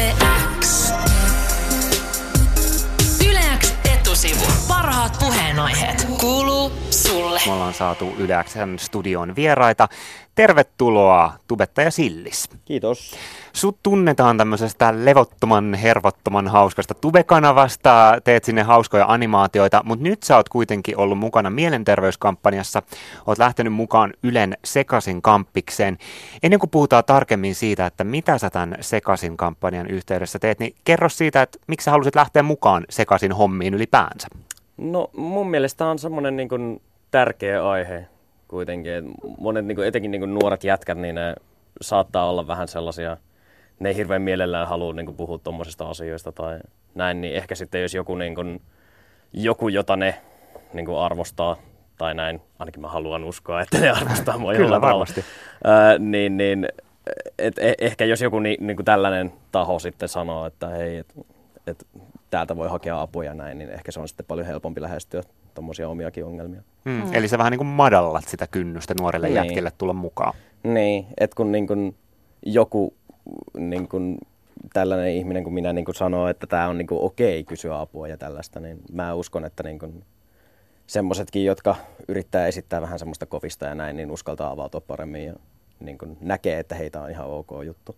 Yle X. Yle X etusivu. Parhaat puheenaiheet. Kuuluu sulle. Me ollaan saatu Yle Xn studion vieraita. Tervetuloa, tubettaja Sillis. Kiitos. Sut tunnetaan tämmöisestä levottoman, hervottoman hauskasta Tube-kanavasta, teet sinne hauskoja animaatioita, mutta nyt sä oot kuitenkin ollut mukana mielenterveyskampanjassa, oot lähtenyt mukaan Ylen Sekasin kampikseen. Ennen kuin puhutaan tarkemmin siitä, että mitä sä tämän Sekasin kampanjan yhteydessä teet, niin kerro siitä, että miksi sä halusit lähteä mukaan Sekasin hommiin ylipäänsä. No mun mielestä on semmoinen niin kuin tärkeä aihe kuitenkin. Et monet niin kuin, etenkin niin kuin nuoret jätkät, niin ne saattaa olla vähän sellaisia, ne ei hirveän mielellään halua niin kuin, puhua tuommoisista asioista tai näin, niin ehkä sitten jos joku, niin kuin, joku jota ne niin kuin arvostaa tai näin, ainakin mä haluan uskoa, että ne arvostaa mua Kyllä, jollain tavalla. varmasti. Ää, niin, niin et, e, ehkä jos joku ni, niin kuin tällainen taho sitten sanoo, että hei, et, et, täältä voi hakea apua ja näin, niin ehkä se on sitten paljon helpompi lähestyä tuommoisia omiakin ongelmia. Mm. Eli sä vähän niin kuin madallat sitä kynnystä nuorelle Niin. jätkille tulla mukaan. Niin, että kun niin kun joku niin kun tällainen ihminen kuin minä niin kun sanoo, että tämä on niin kun okei kysyä apua ja tällaista, niin mä uskon, että niin kun semmoisetkin, jotka yrittää esittää vähän semmoista kovista ja näin, niin uskaltaa avautua paremmin ja niin kun näkee, että heitä on ihan ok juttu.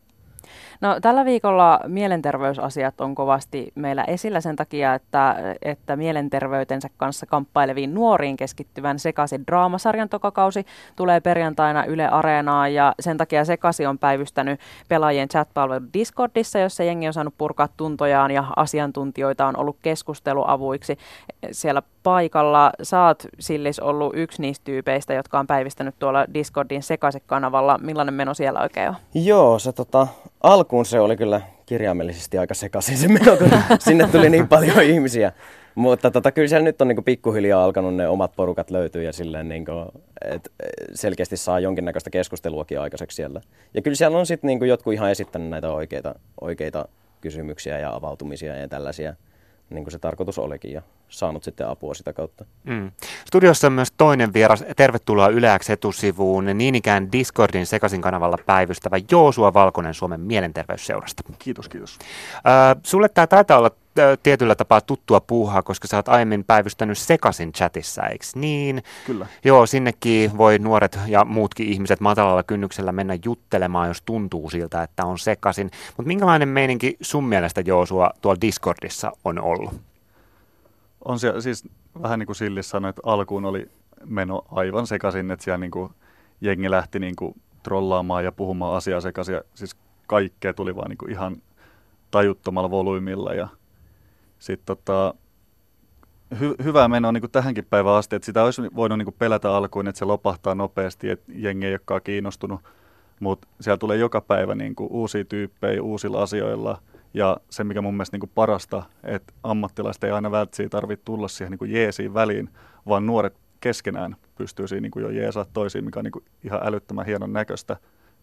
No, tällä viikolla mielenterveysasiat on kovasti meillä esillä sen takia, että, että mielenterveytensä kanssa kamppaileviin nuoriin keskittyvän Sekasi draamasarjan tokakausi tulee perjantaina Yle Areenaan ja sen takia Sekasi on päivystänyt pelaajien chat-palvelu Discordissa, jossa jengi on saanut purkaa tuntojaan ja asiantuntijoita on ollut keskusteluavuiksi siellä paikalla. Oot Sillis ollut yksi niistä tyypeistä, jotka on päivistänyt tuolla Discordin Sekasi-kanavalla. Millainen meno siellä oikein on? Joo, se tota, alkuun se oli kyllä kirjaimellisesti aika sekaisin se meno, kun sinne tuli niin paljon ihmisiä. Mutta tota, kyllä siellä nyt on niinku pikkuhiljaa alkanut ne omat porukat löytyä ja silleen niinku, et selkeästi saa jonkinnäköistä keskusteluakin aikaiseksi siellä. Ja kyllä siellä on sitten niinku jotkut ihan esittänyt näitä oikeita, oikeita kysymyksiä ja avautumisia ja tällaisia, niin kuin se tarkoitus olikin ja saanut sitten apua sitä kautta. Mm. Studiossa on myös toinen vieras. Tervetuloa Yleäks etusivuun, niin ikään Discordin Sekasin kanavalla päivystävä Joosua Valkonen Suomen mielenterveysseurasta. Kiitos, kiitos. Äh, sulle tämä taitaa olla tietyllä tapaa tuttua puuhaa, koska sä oot aiemmin päivystänyt Sekasin chatissa, eikö niin? Kyllä. Joo, sinnekin voi nuoret ja muutkin ihmiset matalalla kynnyksellä mennä juttelemaan, jos tuntuu siltä, että on Sekasin. Mutta minkälainen meininki sun mielestä Joosua tuolla Discordissa on ollut? On siellä, siis vähän niin kuin Sillis sanoi, että alkuun oli meno aivan sekaisin, että siellä niin kuin jengi lähti niin kuin trollaamaan ja puhumaan asiaa sekaisin. Siis kaikkea tuli vaan niin kuin ihan tajuttomalla volyymilla. Ja sitten tota, hy, hyvä meno niin kuin tähänkin päivään asti, että sitä olisi voinut niin kuin pelätä alkuun, että se lopahtaa nopeasti, että jengi ei olekaan kiinnostunut. Mutta siellä tulee joka päivä niin kuin uusia tyyppejä uusilla asioilla. Ja se, mikä mun mielestä niin kuin parasta, että ammattilaiset ei aina välttämättä tarvitse tulla siihen niin kuin jeesiin väliin, vaan nuoret keskenään pystyy siinä niin kuin jo jeesaa toisiin, mikä on niin kuin ihan älyttömän hienon näköistä,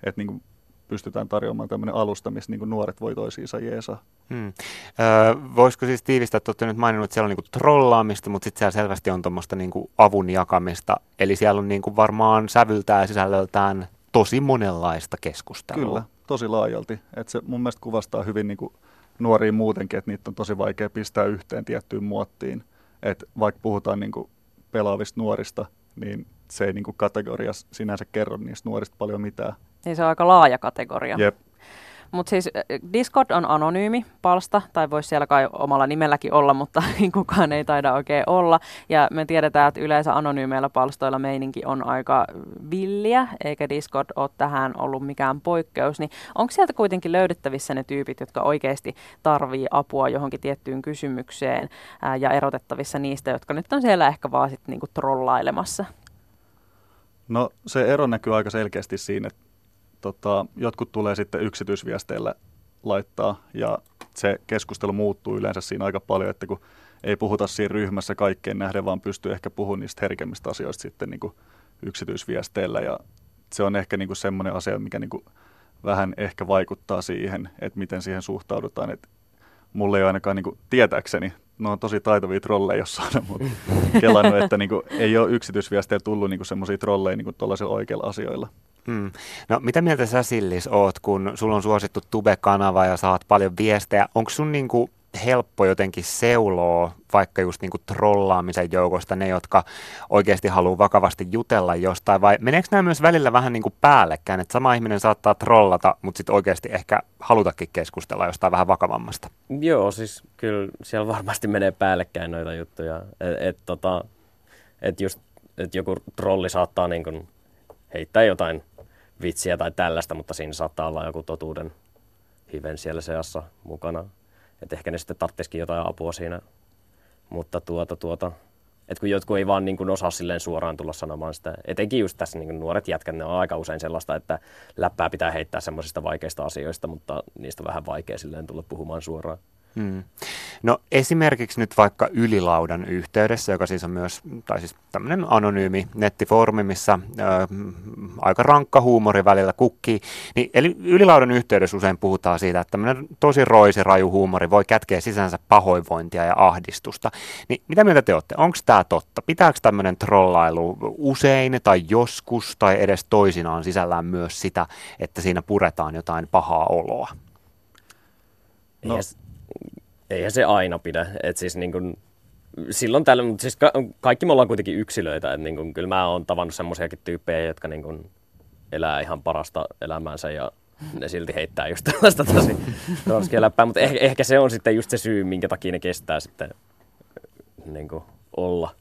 että niin kuin pystytään tarjoamaan tämmöinen alusta, missä niin kuin nuoret voi toisiinsa jeesaa. Hmm. Öö, voisiko siis tiivistää, että olette nyt maininnut, että siellä on niinku trollaamista, mutta sitten siellä selvästi on tuommoista niinku avun jakamista. Eli siellä on niinku varmaan sävyltään ja sisällöltään tosi monenlaista keskustelua. Kyllä, tosi laajalti. Et se mun mielestä kuvastaa hyvin niin kuin nuoria muutenkin, että niitä on tosi vaikea pistää yhteen tiettyyn muottiin. Et vaikka puhutaan niin kuin pelaavista nuorista, niin se ei niin kuin kategoria sinänsä kerro niistä nuorista paljon mitään. Niin se on aika laaja kategoria. Jep. Mutta siis äh, Discord on anonyymi palsta, tai voisi siellä kai omalla nimelläkin olla, mutta kukaan ei taida oikein olla. Ja me tiedetään, että yleensä anonyymeillä palstoilla meininki on aika villiä, eikä Discord ole tähän ollut mikään poikkeus. Niin onko sieltä kuitenkin löydettävissä ne tyypit, jotka oikeasti tarvii apua johonkin tiettyyn kysymykseen, ää, ja erotettavissa niistä, jotka nyt on siellä ehkä vaan sitten niinku trollailemassa? No se ero näkyy aika selkeästi siinä, että tota, jotkut tulee sitten yksityisviesteillä laittaa ja se keskustelu muuttuu yleensä siinä aika paljon, että kun ei puhuta siinä ryhmässä kaikkeen nähden, vaan pystyy ehkä puhumaan niistä herkemmistä asioista sitten niin kuin yksityisviesteillä ja se on ehkä niin kuin semmoinen asia, mikä niin kuin vähän ehkä vaikuttaa siihen, että miten siihen suhtaudutaan, että mulle ei ole ainakaan niin kuin, tietääkseni, ne on tosi taitavia trolleja jossain, mutta kelannut, että niin kuin, ei ole yksityisviesteillä tullut niin semmoisia trolleja niin tuollaisilla oikeilla asioilla. Hmm. No mitä mieltä sä Sillis oot, kun sulla on suosittu Tube-kanava ja saat paljon viestejä? Onko sun niinku helppo jotenkin seuloa vaikka just niinku trollaamisen joukosta ne, jotka oikeasti haluaa vakavasti jutella jostain, vai meneekö nämä myös välillä vähän niinku päällekkäin, että sama ihminen saattaa trollata, mutta sitten oikeasti ehkä halutakin keskustella jostain vähän vakavammasta? Joo, siis kyllä siellä varmasti menee päällekkäin noita juttuja, että et, tota, et just et joku trolli saattaa niinku heittää jotain vitsiä tai tällaista, mutta siinä saattaa olla joku totuuden hiven siellä seassa mukana. Että ehkä ne sitten tarvitsisikin jotain apua siinä. Mutta tuota, tuota, että kun jotkut ei vaan niin kuin osaa silleen suoraan tulla sanomaan sitä, etenkin just tässä niin kuin nuoret jätkät, ne on aika usein sellaista, että läppää pitää heittää semmoisista vaikeista asioista, mutta niistä on vähän vaikea silleen tulla puhumaan suoraan. Hmm. No esimerkiksi nyt vaikka Ylilaudan yhteydessä, joka siis on myös, tai siis tämmöinen anonyymi nettifoorumi, missä ö, aika rankka huumori välillä kukkii, niin eli Ylilaudan yhteydessä usein puhutaan siitä, että tämmöinen tosi roisi raju huumori voi kätkeä sisänsä pahoinvointia ja ahdistusta. Niin mitä mieltä te olette? Onko tämä totta? Pitääkö tämmöinen trollailu usein tai joskus tai edes toisinaan sisällään myös sitä, että siinä puretaan jotain pahaa oloa? No. Yes eihän se aina pidä. Et siis niin kun, silloin tällä, mutta siis ka- kaikki me ollaan kuitenkin yksilöitä. Et niin kun, kyllä mä oon tavannut semmoisiakin tyyppejä, jotka niin kun, elää ihan parasta elämäänsä ja ne silti heittää just tällaista tosi ronskia läppää. Mutta ehkä, ehkä, se on sitten just se syy, minkä takia ne kestää sitten niin kun, olla.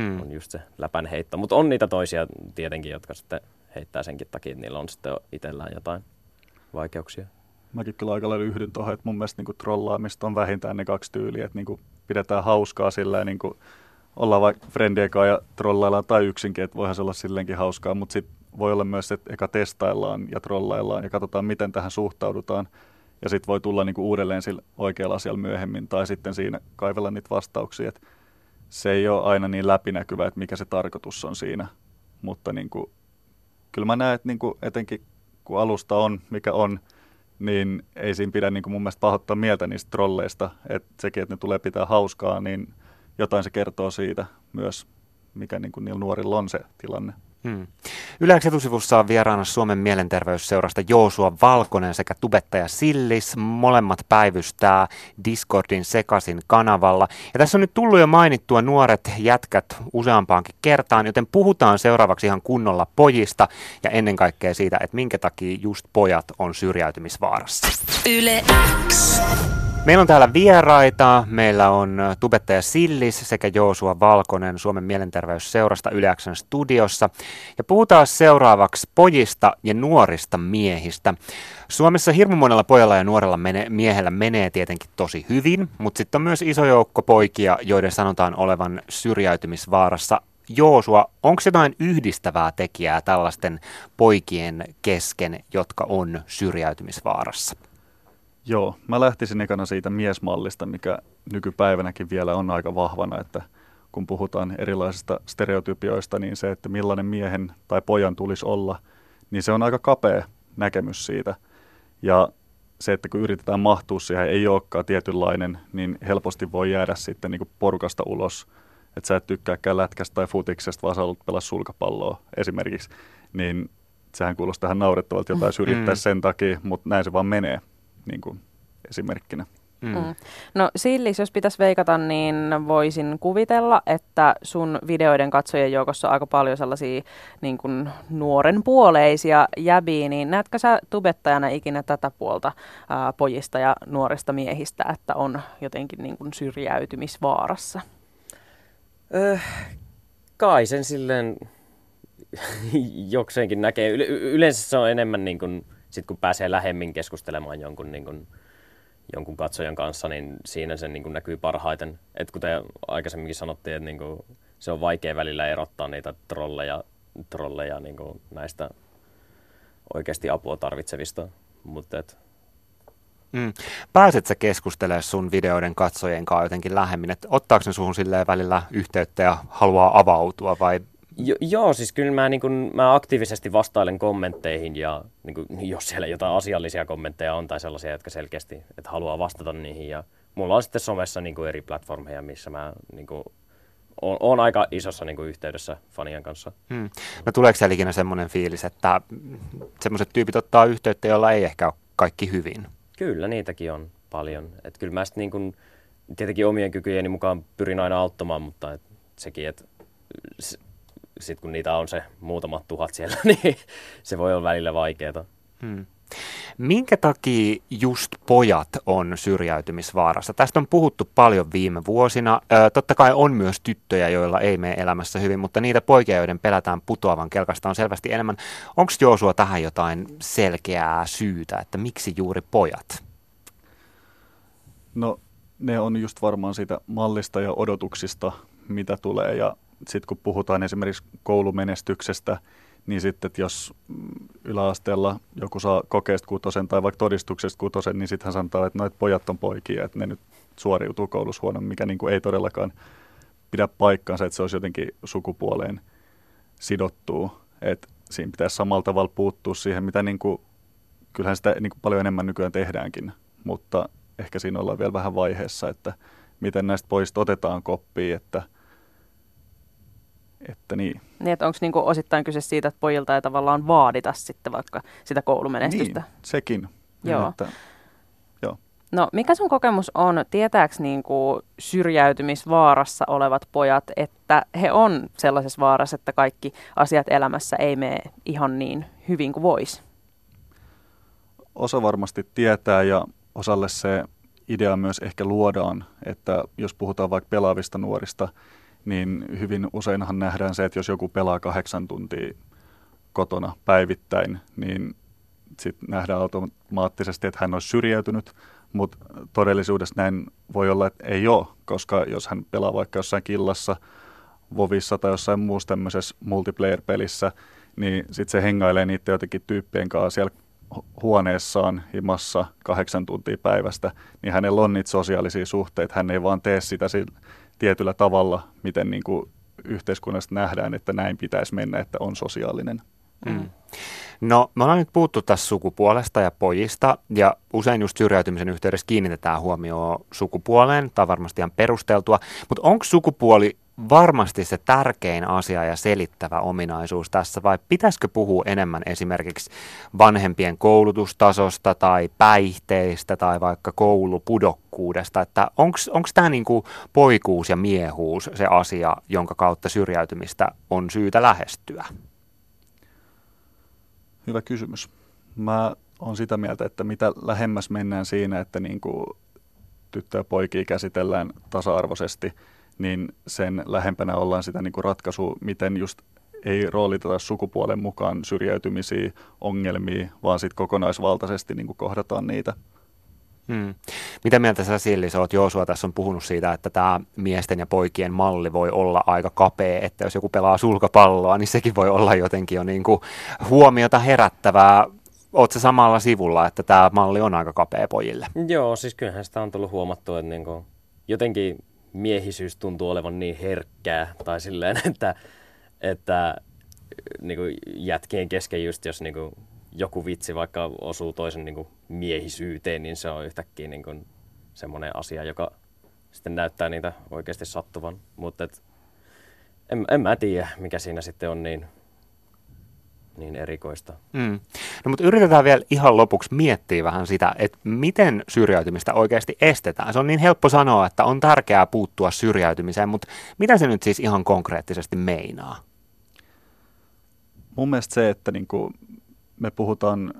Hmm. On just se läpän heitto. Mutta on niitä toisia tietenkin, jotka sitten heittää senkin takia, että niillä on sitten itsellään jotain vaikeuksia mäkin kyllä aika lailla yhdyn tuohon, että mun mielestä niin trollaamista on vähintään ne kaksi tyyliä, että niin kuin pidetään hauskaa sillä niin kuin vaikka friendien kanssa ja trollaillaan tai yksinkin, että voihan se olla silleenkin hauskaa, mutta sitten voi olla myös, että eka testaillaan ja trollaillaan ja katsotaan, miten tähän suhtaudutaan. Ja sitten voi tulla niin kuin uudelleen sillä oikealla asialla myöhemmin tai sitten siinä kaivella niitä vastauksia. Että se ei ole aina niin läpinäkyvä, että mikä se tarkoitus on siinä. Mutta niin kuin, kyllä mä näen, että niin kuin etenkin kun alusta on, mikä on, niin ei siinä pidä niin kuin mun mielestä pahoittaa mieltä niistä trolleista. Että sekin, että ne tulee pitää hauskaa, niin jotain se kertoo siitä myös, mikä niin kuin niillä nuorilla on se tilanne. Hmm. Yleensä etusivussa on vieraana Suomen mielenterveysseurasta Joosua Valkonen sekä tubettaja Sillis. Molemmat päivystää Discordin sekasin kanavalla. Ja tässä on nyt tullut jo mainittua nuoret jätkät useampaankin kertaan, joten puhutaan seuraavaksi ihan kunnolla pojista ja ennen kaikkea siitä, että minkä takia just pojat on syrjäytymisvaarassa. Yle X. Meillä on täällä vieraita. Meillä on tubettaja Sillis sekä Joosua Valkonen Suomen mielenterveysseurasta Yleäksän studiossa. Ja puhutaan seuraavaksi pojista ja nuorista miehistä. Suomessa hirmu monella pojalla ja nuorella mene, miehellä menee tietenkin tosi hyvin, mutta sitten on myös iso joukko poikia, joiden sanotaan olevan syrjäytymisvaarassa Joosua, onko jotain yhdistävää tekijää tällaisten poikien kesken, jotka on syrjäytymisvaarassa? Joo, mä lähtisin ekana siitä miesmallista, mikä nykypäivänäkin vielä on aika vahvana, että kun puhutaan erilaisista stereotypioista, niin se, että millainen miehen tai pojan tulisi olla, niin se on aika kapea näkemys siitä. Ja se, että kun yritetään mahtua siihen, ei olekaan tietynlainen, niin helposti voi jäädä sitten niin porukasta ulos. Että sä et tykkääkään lätkästä tai futiksesta, vaan sä haluat pelaa sulkapalloa esimerkiksi. Niin sehän kuulostaa tähän naurettavalta, jotain syrjittäisi mm. sen takia, mutta näin se vaan menee niin kuin esimerkkinä. Mm. Mm. No Sillis, jos pitäisi veikata, niin voisin kuvitella, että sun videoiden katsojien joukossa on aika paljon sellaisia niin kuin nuoren puoleisia jäbiä, niin näetkö sä tubettajana ikinä tätä puolta ää, pojista ja nuorista miehistä, että on jotenkin niin kuin syrjäytymisvaarassa? Öh, kai sen silleen jokseenkin näkee. Yle- yleensä se on enemmän niin kuin sitten kun pääsee lähemmin keskustelemaan jonkun, niin kuin, jonkun katsojan kanssa, niin siinä se niin kuin näkyy parhaiten. Et kuten aikaisemminkin sanottiin, että niin kuin, se on vaikea välillä erottaa niitä trolleja, trolleja niin kuin näistä oikeasti apua tarvitsevista. Mutta et, Mm. Pääset sä keskustelemaan sun videoiden katsojien kanssa jotenkin lähemmin, että ottaako ne suhun silleen välillä yhteyttä ja haluaa avautua vai Jo, joo, siis kyllä mä, niin kun, mä aktiivisesti vastailen kommentteihin ja niin kun, jos siellä jotain asiallisia kommentteja on tai sellaisia, jotka selkeästi että haluaa vastata niihin. Ja mulla on sitten somessa niin eri platformeja, missä mä niin kun, on, on aika isossa niin kuin yhteydessä fanien kanssa. Hmm. No tuleeko siellä ikinä semmoinen fiilis, että semmoiset tyypit ottaa yhteyttä, joilla ei ehkä ole kaikki hyvin? Kyllä, niitäkin on paljon. Et kyllä mä niin kuin, tietenkin omien kykyjeni mukaan pyrin aina auttamaan, mutta et sekin, että sitten kun niitä on se muutamat tuhat siellä, niin se voi olla välillä vaikeaa. Hmm. Minkä takia just pojat on syrjäytymisvaarassa? Tästä on puhuttu paljon viime vuosina. Ö, totta kai on myös tyttöjä, joilla ei mene elämässä hyvin, mutta niitä poikia, joiden pelätään putoavan kelkasta, on selvästi enemmän. Onko Joosua tähän jotain selkeää syytä, että miksi juuri pojat? No ne on just varmaan siitä mallista ja odotuksista, mitä tulee. Ja sitten kun puhutaan esimerkiksi koulumenestyksestä, niin sitten, että jos yläasteella joku saa kokeesta kutosen tai vaikka todistuksesta kutosen, niin sitten hän sanoo, että noit pojat on poikia, että ne nyt suoriutuu koulussa huonommin, mikä niin kuin ei todellakaan pidä paikkaansa, että se olisi jotenkin sukupuoleen sidottuu. Että siinä pitäisi samalla tavalla puuttua siihen, mitä niin kuin, kyllähän sitä niin kuin paljon enemmän nykyään tehdäänkin, mutta ehkä siinä ollaan vielä vähän vaiheessa, että miten näistä poista otetaan koppiin, että – että niin. Niin, että onko niinku osittain kyse siitä, että pojilta ei tavallaan vaadita sitten vaikka sitä koulumenestystä? Niin, sekin. Joo. Että, joo. No, mikä sun kokemus on, tietääks niinku syrjäytymisvaarassa olevat pojat, että he on sellaisessa vaarassa, että kaikki asiat elämässä ei mene ihan niin hyvin kuin voisi? Osa varmasti tietää ja osalle se idea myös ehkä luodaan, että jos puhutaan vaikka pelaavista nuorista, niin hyvin useinhan nähdään se, että jos joku pelaa kahdeksan tuntia kotona päivittäin, niin sitten nähdään automaattisesti, että hän on syrjäytynyt, mutta todellisuudessa näin voi olla, että ei ole, koska jos hän pelaa vaikka jossain killassa, Vovissa tai jossain muussa tämmöisessä multiplayer-pelissä, niin sitten se hengailee niiden jotenkin tyyppien kanssa siellä huoneessaan himassa kahdeksan tuntia päivästä, niin hänellä on niitä sosiaalisia suhteita. Hän ei vaan tee sitä tietyllä tavalla, miten niin kuin yhteiskunnasta nähdään, että näin pitäisi mennä, että on sosiaalinen. Mm. No, me ollaan nyt puhuttu tässä sukupuolesta ja pojista, ja usein just syrjäytymisen yhteydessä kiinnitetään huomioon sukupuoleen, tai varmasti ihan perusteltua, mutta onko sukupuoli varmasti se tärkein asia ja selittävä ominaisuus tässä, vai pitäisikö puhua enemmän esimerkiksi vanhempien koulutustasosta tai päihteistä tai vaikka koulupudokkuudesta, että onko tämä niinku poikuus ja miehuus se asia, jonka kautta syrjäytymistä on syytä lähestyä? Hyvä kysymys. Mä on sitä mieltä, että mitä lähemmäs mennään siinä, että niinku tyttö ja poikia käsitellään tasa-arvoisesti – niin sen lähempänä ollaan sitä niin kuin ratkaisua, miten just ei rooliteta sukupuolen mukaan syrjäytymisiä, ongelmia, vaan sitten kokonaisvaltaisesti niin kuin kohdataan niitä. Hmm. Mitä mieltä sä Silli, sä oot Joosua tässä on puhunut siitä, että tämä miesten ja poikien malli voi olla aika kapea, että jos joku pelaa sulkapalloa, niin sekin voi olla jotenkin jo niin kuin huomiota herättävää. Oot se samalla sivulla, että tämä malli on aika kapea pojille? Joo, siis kyllähän sitä on tullut huomattua, että niin kuin jotenkin miehisyys tuntuu olevan niin herkkää tai silleen, että, että niin kuin jätkien kesken just jos niin kuin joku vitsi vaikka osuu toisen niin kuin miehisyyteen, niin se on yhtäkkiä niin kuin semmoinen asia, joka sitten näyttää niitä oikeasti sattuvan. Mutta en, en mä tiedä, mikä siinä sitten on niin niin erikoista. Mm. No mutta yritetään vielä ihan lopuksi miettiä vähän sitä, että miten syrjäytymistä oikeasti estetään. Se on niin helppo sanoa, että on tärkeää puuttua syrjäytymiseen, mutta mitä se nyt siis ihan konkreettisesti meinaa? Mun mielestä se, että niin kuin me puhutaan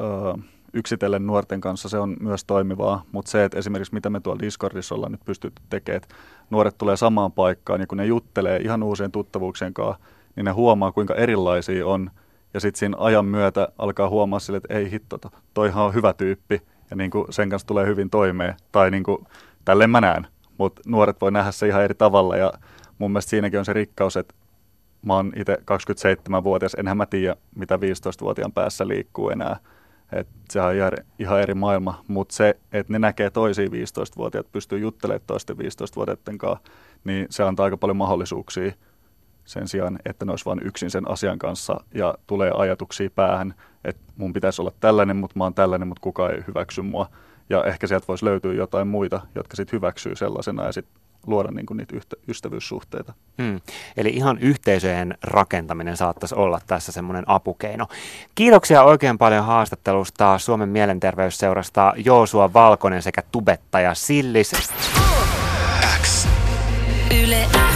ö, yksitellen nuorten kanssa, se on myös toimivaa, mutta se, että esimerkiksi mitä me tuolla Discordissa ollaan nyt pystytty tekemään, että nuoret tulee samaan paikkaan ja kun ne juttelee ihan uusien tuttavuuksien kanssa, niin ne huomaa, kuinka erilaisia on. Ja sitten siinä ajan myötä alkaa huomaa sille, että ei hitto, toihan on hyvä tyyppi ja niin kuin sen kanssa tulee hyvin toimeen. Tai niin kuin, tälleen mä näen, mutta nuoret voi nähdä se ihan eri tavalla ja mun mielestä siinäkin on se rikkaus, että mä oon itse 27-vuotias, enhän mä tiedä, mitä 15-vuotiaan päässä liikkuu enää. Et se on ihan, ihan eri maailma, mutta se, että ne näkee toisia 15-vuotiaat, pystyy juttelemaan toisten 15-vuotiaiden kanssa, niin se antaa aika paljon mahdollisuuksia sen sijaan, että ne olisi vain yksin sen asian kanssa ja tulee ajatuksia päähän, että mun pitäisi olla tällainen, mutta mä oon tällainen, mutta kukaan ei hyväksy mua. Ja ehkä sieltä voisi löytyä jotain muita, jotka sitten hyväksyy sellaisena ja sitten luoda niin kuin niitä yhtä, ystävyyssuhteita. Mm. Eli ihan yhteisöjen rakentaminen saattaisi olla tässä semmoinen apukeino. Kiitoksia oikein paljon haastattelusta Suomen mielenterveysseurasta Joosua Valkonen sekä tubettaja Sillis. X. Yle X.